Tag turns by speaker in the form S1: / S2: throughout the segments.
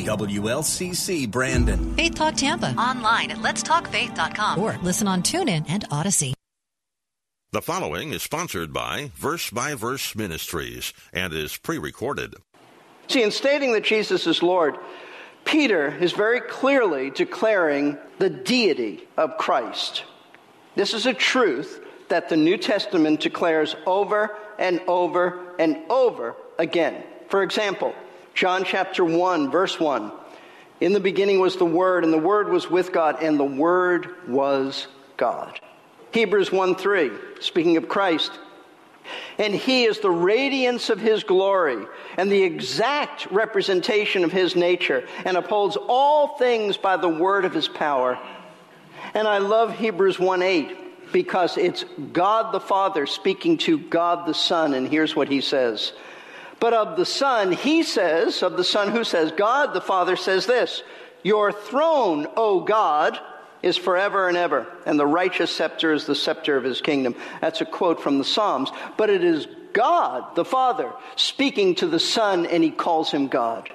S1: WLCC Brandon.
S2: Faith Talk Tampa.
S3: Online at letstalkfaith.com.
S2: Or listen on TuneIn and Odyssey.
S4: The following is sponsored by Verse by Verse Ministries and is pre recorded.
S5: See, in stating that Jesus is Lord, Peter is very clearly declaring the deity of Christ. This is a truth that the New Testament declares over and over and over again. For example, John chapter 1, verse 1. In the beginning was the Word, and the Word was with God, and the Word was God. Hebrews 1 3, speaking of Christ. And he is the radiance of his glory and the exact representation of his nature and upholds all things by the word of his power. And I love Hebrews 1 8 because it's God the Father speaking to God the Son. And here's what he says. But of the Son, he says, of the Son who says, God the Father says this Your throne, O God, is forever and ever, and the righteous scepter is the scepter of his kingdom. That's a quote from the Psalms. But it is God, the Father, speaking to the Son, and he calls him God.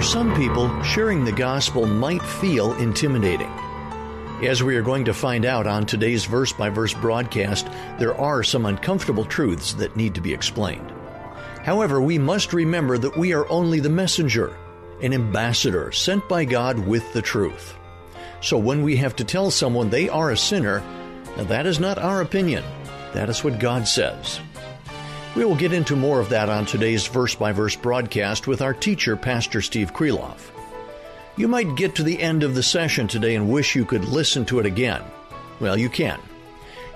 S6: For some people, sharing the gospel might feel intimidating. As we are going to find out on today's verse by verse broadcast, there are some uncomfortable truths that need to be explained. However, we must remember that we are only the messenger, an ambassador sent by God with the truth. So when we have to tell someone they are a sinner, that is not our opinion. That is what God says. We will get into more of that on today's verse by verse broadcast with our teacher, Pastor Steve Kreloff. You might get to the end of the session today and wish you could listen to it again. Well, you can.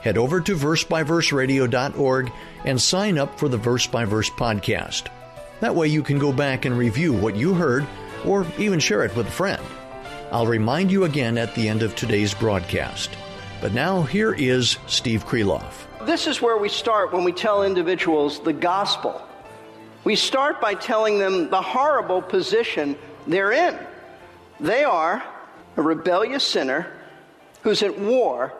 S6: Head over to versebyverseradio.org and sign up for the Verse by Verse podcast. That way you can go back and review what you heard or even share it with a friend. I'll remind you again at the end of today's broadcast. But now here is Steve Kreloff.
S5: This is where we start when we tell individuals the gospel. We start by telling them the horrible position they're in. They are a rebellious sinner who's at war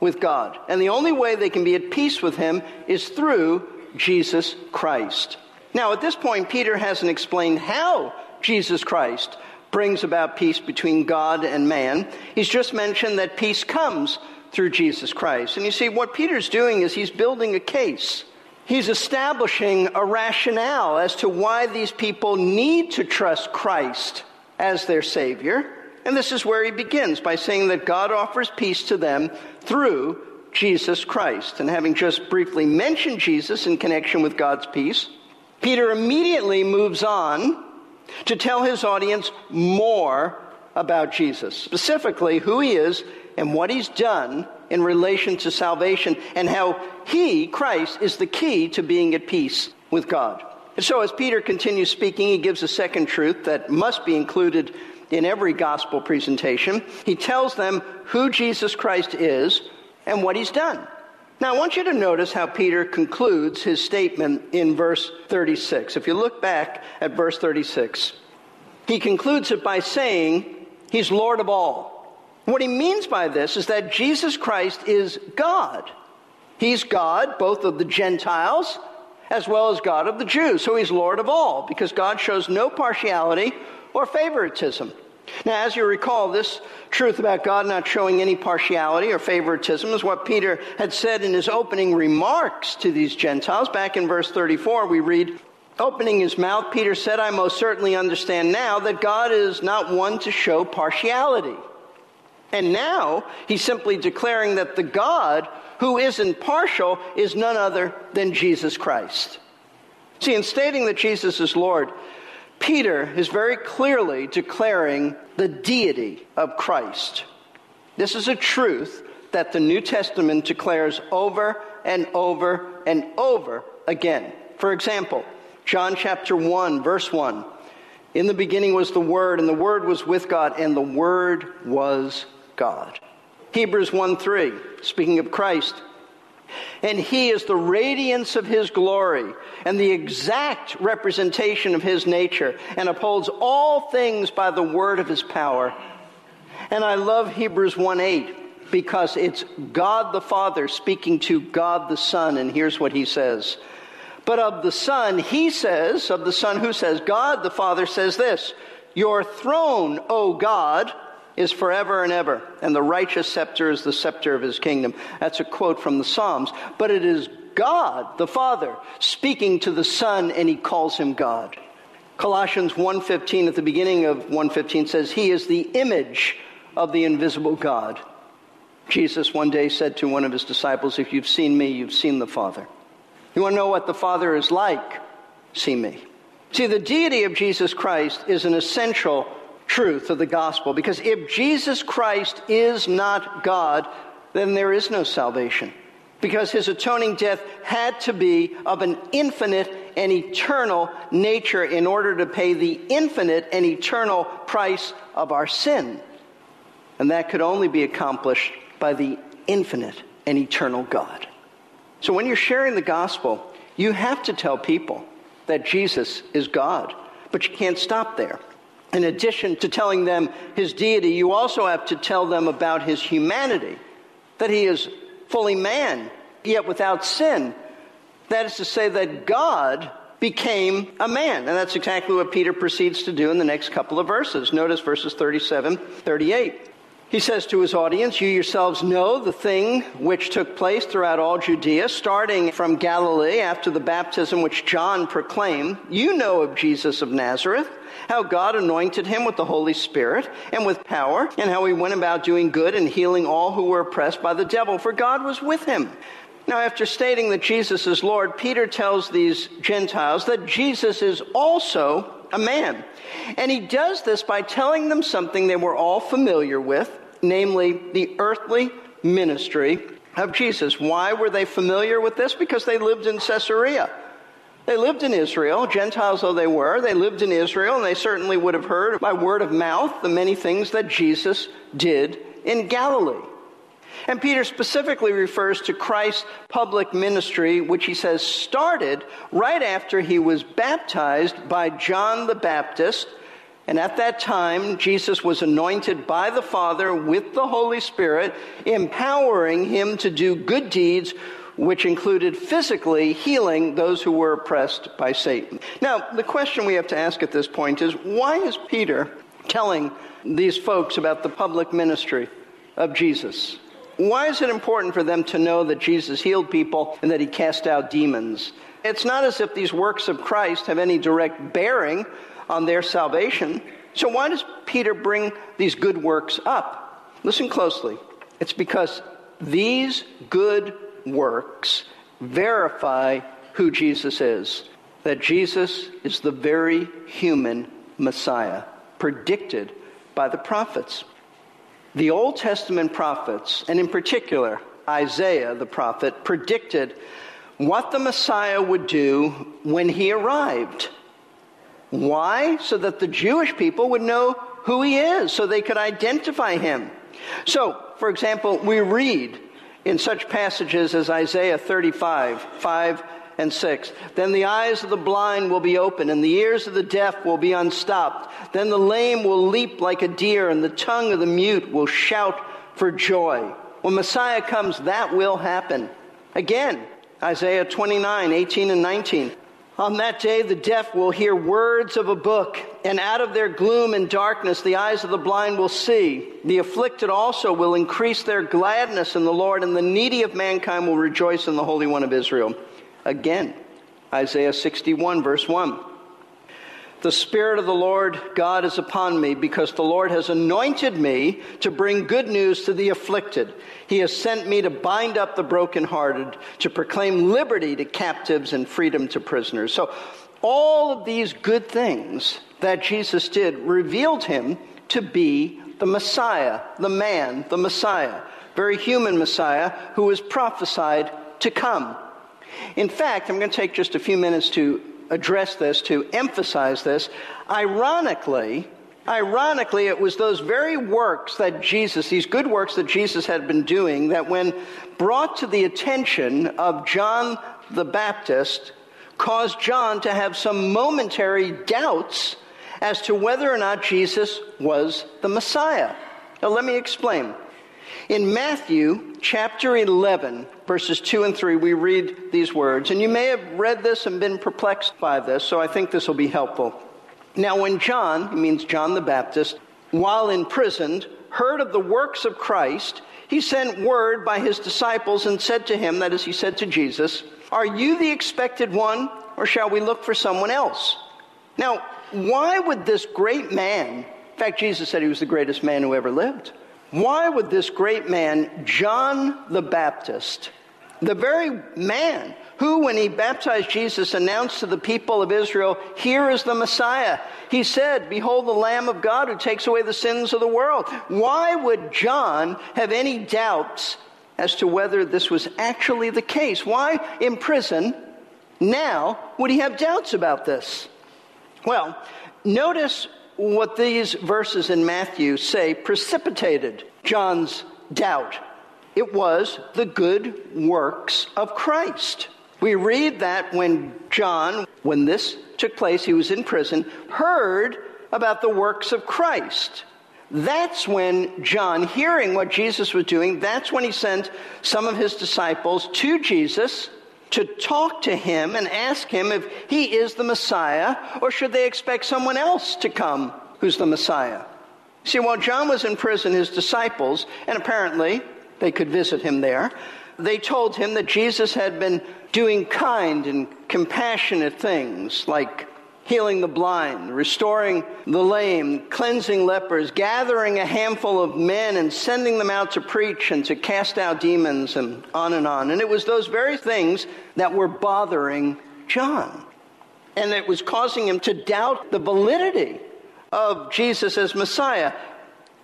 S5: with God. And the only way they can be at peace with Him is through Jesus Christ. Now, at this point, Peter hasn't explained how Jesus Christ brings about peace between God and man. He's just mentioned that peace comes through Jesus Christ. And you see, what Peter's doing is he's building a case. He's establishing a rationale as to why these people need to trust Christ as their Savior. And this is where he begins by saying that God offers peace to them through Jesus Christ. And having just briefly mentioned Jesus in connection with God's peace, Peter immediately moves on to tell his audience more about Jesus, specifically who he is and what he's done in relation to salvation and how he, Christ, is the key to being at peace with God. And so, as Peter continues speaking, he gives a second truth that must be included in every gospel presentation. He tells them who Jesus Christ is and what he's done. Now, I want you to notice how Peter concludes his statement in verse 36. If you look back at verse 36, he concludes it by saying, He's Lord of all. What he means by this is that Jesus Christ is God. He's God, both of the Gentiles as well as God of the Jews. So he's Lord of all, because God shows no partiality or favoritism. Now, as you recall, this truth about God not showing any partiality or favoritism is what Peter had said in his opening remarks to these Gentiles. Back in verse 34, we read, Opening his mouth, Peter said, I most certainly understand now that God is not one to show partiality. And now he's simply declaring that the God who is impartial is none other than Jesus Christ. See, in stating that Jesus is Lord, Peter is very clearly declaring the deity of Christ. This is a truth that the New Testament declares over and over and over again. For example, John chapter 1, verse 1. In the beginning was the Word, and the Word was with God, and the Word was God. Hebrews 1 3, speaking of Christ. And he is the radiance of his glory and the exact representation of his nature, and upholds all things by the word of his power. And I love Hebrews 1 8 because it's God the Father speaking to God the Son, and here's what he says but of the Son, he says, of the Son who says, God the Father says this Your throne, O God, is forever and ever, and the righteous scepter is the scepter of his kingdom. That's a quote from the Psalms. But it is God, the Father, speaking to the Son, and he calls him God. Colossians 1:15 at the beginning of 1:15 says he is the image of the invisible God. Jesus one day said to one of his disciples, if you've seen me, you've seen the Father. You want to know what the Father is like? See me. See, the deity of Jesus Christ is an essential truth of the gospel because if Jesus Christ is not God, then there is no salvation. Because his atoning death had to be of an infinite and eternal nature in order to pay the infinite and eternal price of our sin. And that could only be accomplished by the infinite and eternal God. So when you're sharing the gospel, you have to tell people that Jesus is God, but you can't stop there. In addition to telling them his deity, you also have to tell them about his humanity, that he is fully man, yet without sin. That is to say, that God became a man. And that's exactly what Peter proceeds to do in the next couple of verses. Notice verses 37, 38. He says to his audience, You yourselves know the thing which took place throughout all Judea, starting from Galilee after the baptism which John proclaimed. You know of Jesus of Nazareth, how God anointed him with the Holy Spirit and with power, and how he went about doing good and healing all who were oppressed by the devil, for God was with him. Now, after stating that Jesus is Lord, Peter tells these Gentiles that Jesus is also a man. And he does this by telling them something they were all familiar with, namely the earthly ministry of Jesus. Why were they familiar with this? Because they lived in Caesarea. They lived in Israel, Gentiles though they were. They lived in Israel, and they certainly would have heard by word of mouth the many things that Jesus did in Galilee. And Peter specifically refers to Christ's public ministry, which he says started right after he was baptized by John the Baptist. And at that time, Jesus was anointed by the Father with the Holy Spirit, empowering him to do good deeds, which included physically healing those who were oppressed by Satan. Now, the question we have to ask at this point is why is Peter telling these folks about the public ministry of Jesus? Why is it important for them to know that Jesus healed people and that he cast out demons? It's not as if these works of Christ have any direct bearing on their salvation. So, why does Peter bring these good works up? Listen closely. It's because these good works verify who Jesus is. That Jesus is the very human Messiah predicted by the prophets. The Old Testament prophets, and in particular Isaiah the prophet, predicted what the Messiah would do when he arrived. Why? So that the Jewish people would know who he is, so they could identify him. So, for example, we read in such passages as Isaiah 35, 5 and 6. Then the eyes of the blind will be open, and the ears of the deaf will be unstopped. Then the lame will leap like a deer, and the tongue of the mute will shout for joy. When Messiah comes, that will happen. Again, Isaiah 29, 18 and 19. On that day, the deaf will hear words of a book, and out of their gloom and darkness, the eyes of the blind will see. The afflicted also will increase their gladness in the Lord, and the needy of mankind will rejoice in the Holy One of Israel again. Isaiah 61, verse 1. The Spirit of the Lord God is upon me because the Lord has anointed me to bring good news to the afflicted. He has sent me to bind up the brokenhearted, to proclaim liberty to captives and freedom to prisoners. So, all of these good things that Jesus did revealed him to be the Messiah, the man, the Messiah, very human Messiah who was prophesied to come. In fact, I'm going to take just a few minutes to address this, to emphasize this. Ironically, ironically, it was those very works that Jesus, these good works that Jesus had been doing, that when brought to the attention of John the Baptist, caused John to have some momentary doubts as to whether or not Jesus was the Messiah. Now, let me explain. In Matthew chapter 11, verses 2 and 3, we read these words, and you may have read this and been perplexed by this, so I think this will be helpful. Now, when John, he means John the Baptist, while imprisoned, heard of the works of Christ, he sent word by his disciples and said to him, that is, he said to Jesus, Are you the expected one, or shall we look for someone else? Now, why would this great man, in fact, Jesus said he was the greatest man who ever lived, why would this great man, John the Baptist, the very man who, when he baptized Jesus, announced to the people of Israel, Here is the Messiah. He said, Behold the Lamb of God who takes away the sins of the world. Why would John have any doubts as to whether this was actually the case? Why, in prison, now would he have doubts about this? Well, notice what these verses in Matthew say precipitated John's doubt. It was the good works of Christ. We read that when John, when this took place, he was in prison, heard about the works of Christ. That's when John, hearing what Jesus was doing, that's when he sent some of his disciples to Jesus to talk to him and ask him if he is the Messiah, or should they expect someone else to come who's the Messiah? See, while John was in prison, his disciples, and apparently they could visit him there, they told him that Jesus had been doing kind and compassionate things like healing the blind, restoring the lame, cleansing lepers, gathering a handful of men and sending them out to preach and to cast out demons, and on and on. And it was those very things that were bothering John. And it was causing him to doubt the validity of Jesus as Messiah.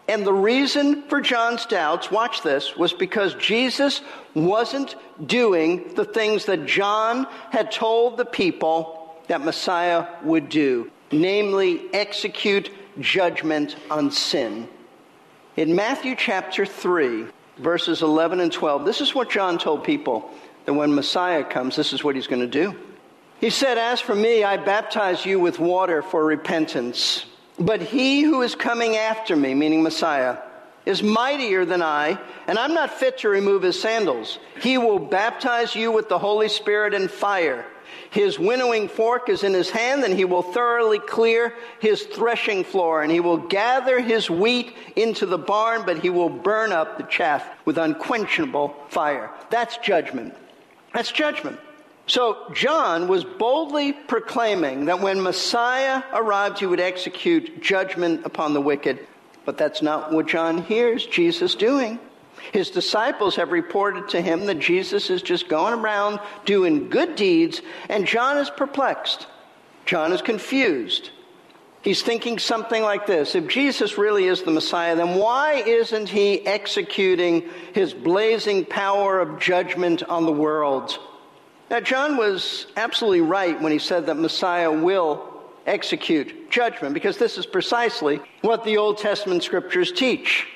S5: And the reason for John's doubts, watch this, was because Jesus wasn't doing the things that John had told the people that Messiah would do, namely execute judgment on sin. In Matthew chapter 3, verses 11 and 12, this is what John told people that when Messiah comes, this is what he's going to do. He said, As for me, I baptize you with water for repentance. But he who is coming after me, meaning Messiah, is mightier than I, and I'm not fit to remove his sandals. He will baptize you with the Holy Spirit and fire. His winnowing fork is in his hand, and he will thoroughly clear his threshing floor, and he will gather his wheat into the barn, but he will burn up the chaff with unquenchable fire. That's judgment. That's judgment. So John was boldly proclaiming that when Messiah arrived, he would execute judgment upon the wicked. But that's not what John hears Jesus doing. His disciples have reported to him that Jesus is just going around doing good deeds, and John is perplexed. John is confused. He's thinking something like this If Jesus really is the Messiah, then why isn't he executing his blazing power of judgment on the world? Now, John was absolutely right when he said that Messiah will execute judgment, because this is precisely what the Old Testament scriptures teach.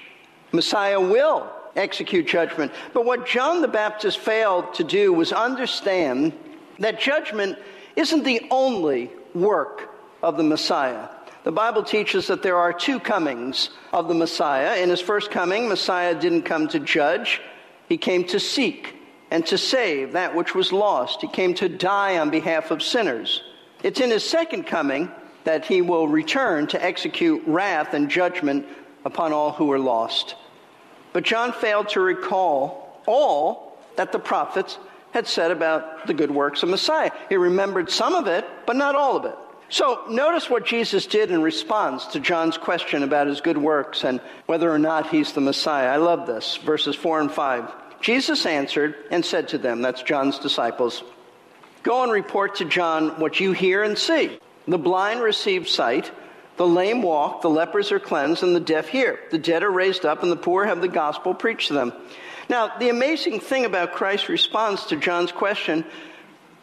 S5: Messiah will execute judgment. But what John the Baptist failed to do was understand that judgment isn't the only work of the Messiah. The Bible teaches that there are two comings of the Messiah. In his first coming, Messiah didn't come to judge, he came to seek and to save that which was lost. He came to die on behalf of sinners. It's in his second coming that he will return to execute wrath and judgment upon all who are lost. But John failed to recall all that the prophets had said about the good works of Messiah. He remembered some of it, but not all of it. So notice what Jesus did in response to John's question about his good works and whether or not he's the Messiah. I love this. Verses 4 and 5. Jesus answered and said to them, that's John's disciples, Go and report to John what you hear and see. The blind receive sight, the lame walk, the lepers are cleansed, and the deaf hear. The dead are raised up, and the poor have the gospel preached to them. Now, the amazing thing about Christ's response to John's question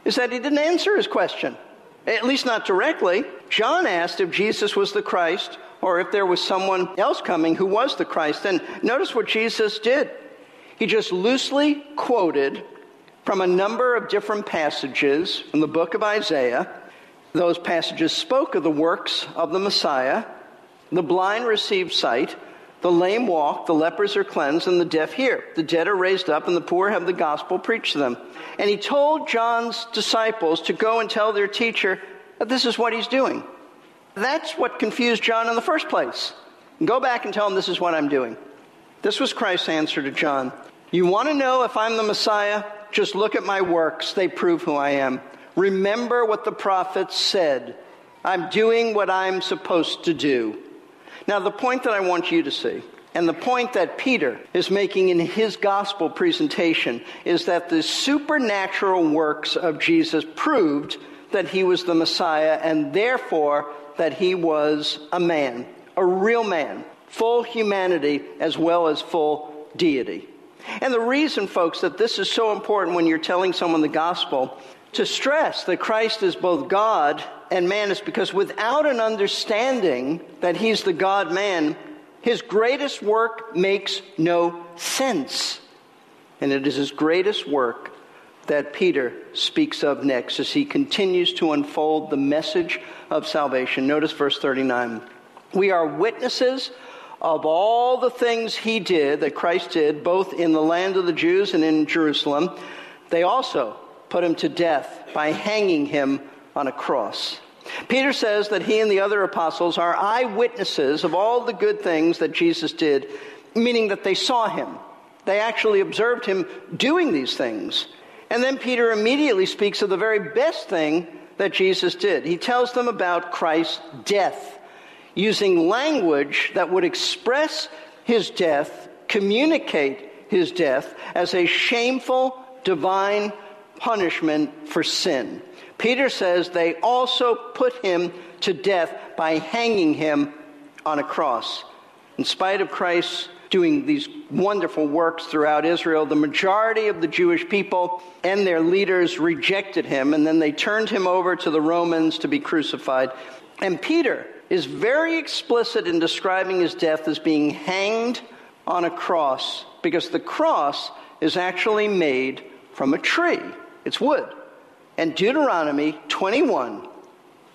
S5: is that he didn't answer his question, at least not directly. John asked if Jesus was the Christ or if there was someone else coming who was the Christ. And notice what Jesus did. He just loosely quoted from a number of different passages in the book of Isaiah. Those passages spoke of the works of the Messiah. The blind receive sight, the lame walk, the lepers are cleansed, and the deaf hear. The dead are raised up, and the poor have the gospel preached to them. And he told John's disciples to go and tell their teacher that this is what he's doing. That's what confused John in the first place. Go back and tell him this is what I'm doing. This was Christ's answer to John. You want to know if I'm the Messiah? Just look at my works. They prove who I am. Remember what the prophets said. I'm doing what I'm supposed to do. Now, the point that I want you to see, and the point that Peter is making in his gospel presentation, is that the supernatural works of Jesus proved that he was the Messiah and therefore that he was a man, a real man, full humanity as well as full deity. And the reason, folks, that this is so important when you're telling someone the gospel to stress that Christ is both God and man is because without an understanding that he's the God man, his greatest work makes no sense. And it is his greatest work that Peter speaks of next as he continues to unfold the message of salvation. Notice verse 39. We are witnesses of all the things he did, that Christ did, both in the land of the Jews and in Jerusalem. They also put him to death by hanging him on a cross. Peter says that he and the other apostles are eyewitnesses of all the good things that Jesus did, meaning that they saw him. They actually observed him doing these things. And then Peter immediately speaks of the very best thing that Jesus did. He tells them about Christ's death, using language that would express his death, communicate his death as a shameful divine punishment for sin. Peter says they also put him to death by hanging him on a cross. In spite of Christ doing these wonderful works throughout Israel, the majority of the Jewish people and their leaders rejected him, and then they turned him over to the Romans to be crucified. And Peter is very explicit in describing his death as being hanged on a cross, because the cross is actually made from a tree. It's wood. And Deuteronomy 21,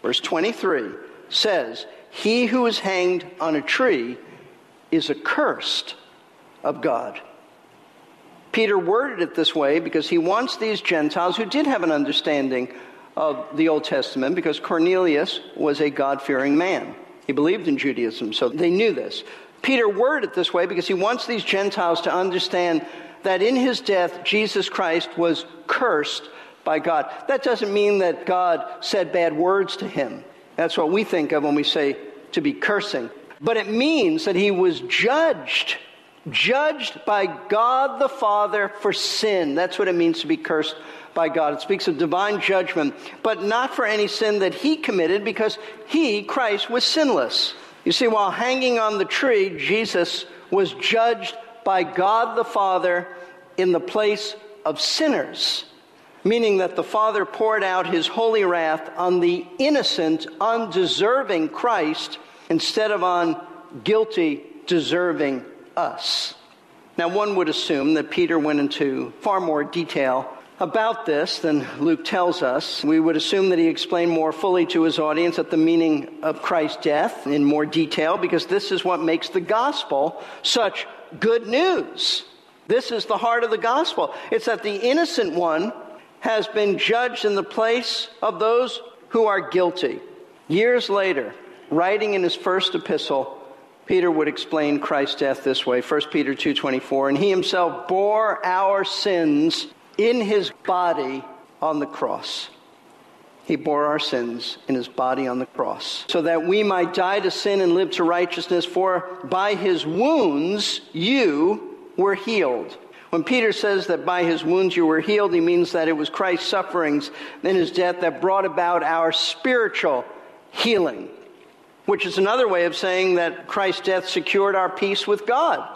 S5: verse 23, says, He who is hanged on a tree is accursed of God. Peter worded it this way because he wants these Gentiles who did have an understanding of the Old Testament, because Cornelius was a God fearing man. He believed in Judaism, so they knew this. Peter worded it this way because he wants these Gentiles to understand that in his death, Jesus Christ was cursed by God. That doesn't mean that God said bad words to him. That's what we think of when we say to be cursing. But it means that he was judged, judged by God the Father for sin. That's what it means to be cursed by God. It speaks of divine judgment, but not for any sin that he committed because he, Christ, was sinless. You see, while hanging on the tree, Jesus was judged by God the Father in the place of sinners, meaning that the Father poured out his holy wrath on the innocent, undeserving Christ instead of on guilty, deserving us. Now, one would assume that Peter went into far more detail about this than Luke tells us. We would assume that he explained more fully to his audience at the meaning of Christ's death in more detail because this is what makes the gospel such good news. This is the heart of the gospel. It's that the innocent one has been judged in the place of those who are guilty. Years later, writing in his first epistle, Peter would explain Christ's death this way 1 Peter 2:24 and he himself bore our sins in his body on the cross. He bore our sins in his body on the cross, so that we might die to sin and live to righteousness, for by his wounds you were healed. When Peter says that by his wounds you were healed, he means that it was Christ's sufferings and his death that brought about our spiritual healing, which is another way of saying that Christ's death secured our peace with God.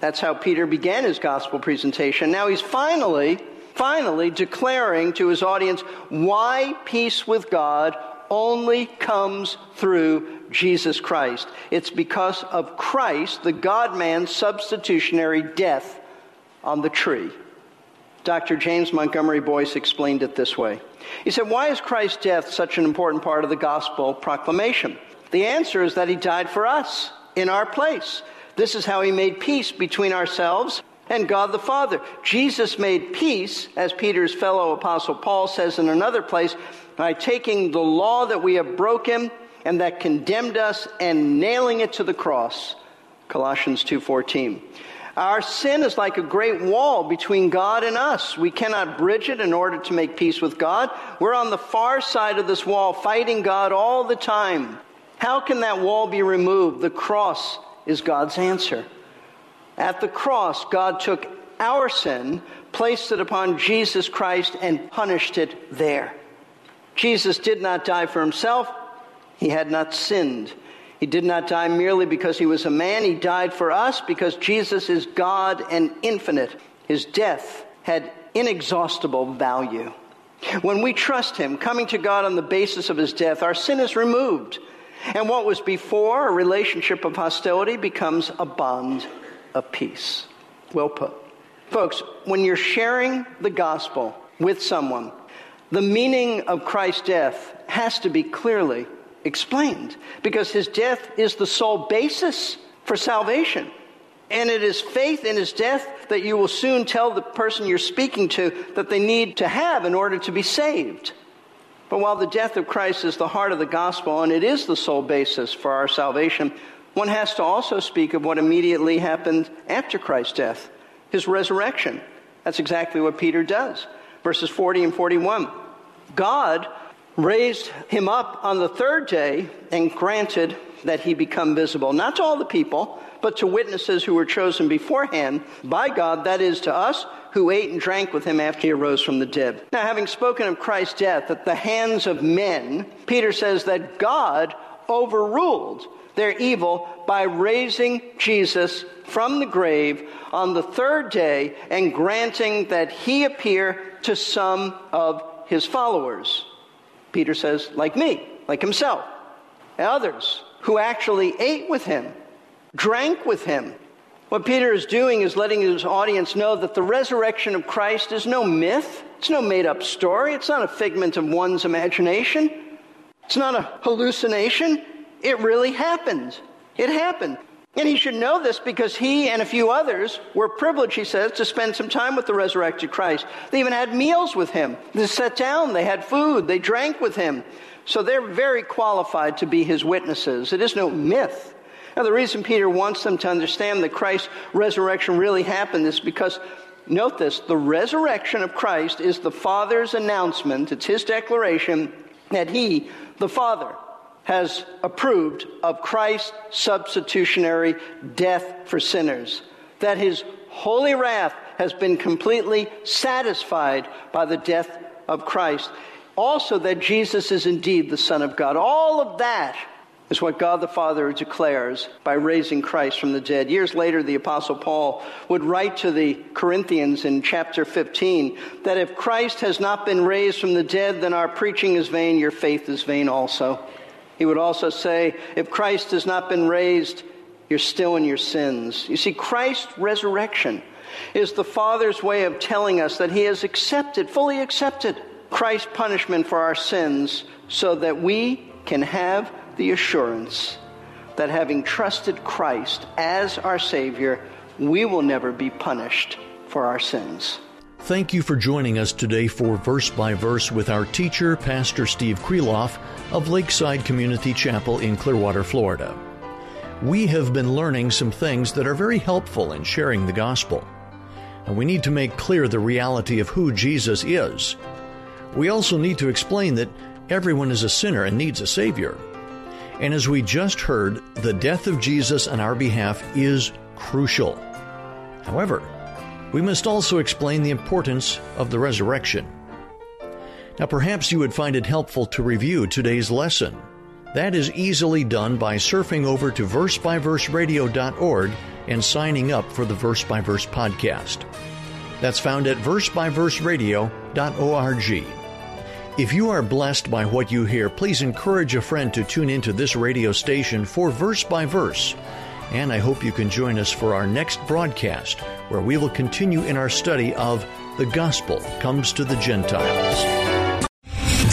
S5: That's how Peter began his gospel presentation. Now he's finally finally declaring to his audience why peace with God only comes through Jesus Christ. It's because of Christ, the God man's substitutionary death on the tree. Dr. James Montgomery Boice explained it this way. He said, Why is Christ's death such an important part of the gospel proclamation? The answer is that he died for us in our place. This is how he made peace between ourselves and God the Father. Jesus made peace, as Peter's fellow apostle Paul says in another place, by taking the law that we have broken and that condemned us and nailing it to the cross. Colossians 2:14. Our sin is like a great wall between God and us. We cannot bridge it in order to make peace with God. We're on the far side of this wall fighting God all the time. How can that wall be removed? The cross is God's answer. At the cross, God took our sin, placed it upon Jesus Christ, and punished it there. Jesus did not die for himself, he had not sinned. He did not die merely because he was a man, he died for us because Jesus is God and infinite. His death had inexhaustible value. When we trust him, coming to God on the basis of his death, our sin is removed. And what was before a relationship of hostility becomes a bond of peace. Well put. Folks, when you're sharing the gospel with someone, the meaning of Christ's death has to be clearly explained because his death is the sole basis for salvation. And it is faith in his death that you will soon tell the person you're speaking to that they need to have in order to be saved. But while the death of Christ is the heart of the gospel and it is the sole basis for our salvation, one has to also speak of what immediately happened after Christ's death his resurrection. That's exactly what Peter does. Verses 40 and 41. God raised him up on the third day and granted that he become visible, not to all the people, but to witnesses who were chosen beforehand by God, that is, to us who ate and drank with him after he arose from the dead. Now, having spoken of Christ's death at the hands of men, Peter says that God overruled their evil by raising Jesus from the grave on the third day and granting that he appear to some of his followers. Peter says, like me, like himself, and others who actually ate with him, drank with him. What Peter is doing is letting his audience know that the resurrection of Christ is no myth. It's no made up story. It's not a figment of one's imagination. It's not a hallucination. It really happened. It happened. And he should know this because he and a few others were privileged, he says, to spend some time with the resurrected Christ. They even had meals with him. They sat down, they had food, they drank with him. So they're very qualified to be his witnesses. It is no myth. Now, the reason Peter wants them to understand that Christ's resurrection really happened is because, note this, the resurrection of Christ is the Father's announcement, it's his declaration that he, the Father, has approved of Christ's substitutionary death for sinners, that his holy wrath has been completely satisfied by the death of Christ. Also, that Jesus is indeed the Son of God. All of that is what God the Father declares by raising Christ from the dead. Years later, the Apostle Paul would write to the Corinthians in chapter 15 that if Christ has not been raised from the dead, then our preaching is vain, your faith is vain also. He would also say, if Christ has not been raised, you're still in your sins. You see, Christ's resurrection is the Father's way of telling us that He has accepted, fully accepted, Christ's punishment for our sins so that we can have the assurance that having trusted Christ as our Savior, we will never be punished for our sins.
S6: Thank you for joining us today for Verse by Verse with our teacher, Pastor Steve Kreloff of Lakeside Community Chapel in Clearwater, Florida. We have been learning some things that are very helpful in sharing the gospel. And we need to make clear the reality of who Jesus is. We also need to explain that everyone is a sinner and needs a Savior. And as we just heard, the death of Jesus on our behalf is crucial. However, we must also explain the importance of the resurrection. Now, perhaps you would find it helpful to review today's lesson. That is easily done by surfing over to versebyverseradio.org and signing up for the Verse by Verse podcast. That's found at versebyverseradio.org. If you are blessed by what you hear, please encourage a friend to tune into this radio station for Verse by Verse. And I hope you can join us for our next broadcast, where we will continue in our study of The Gospel Comes to the Gentiles.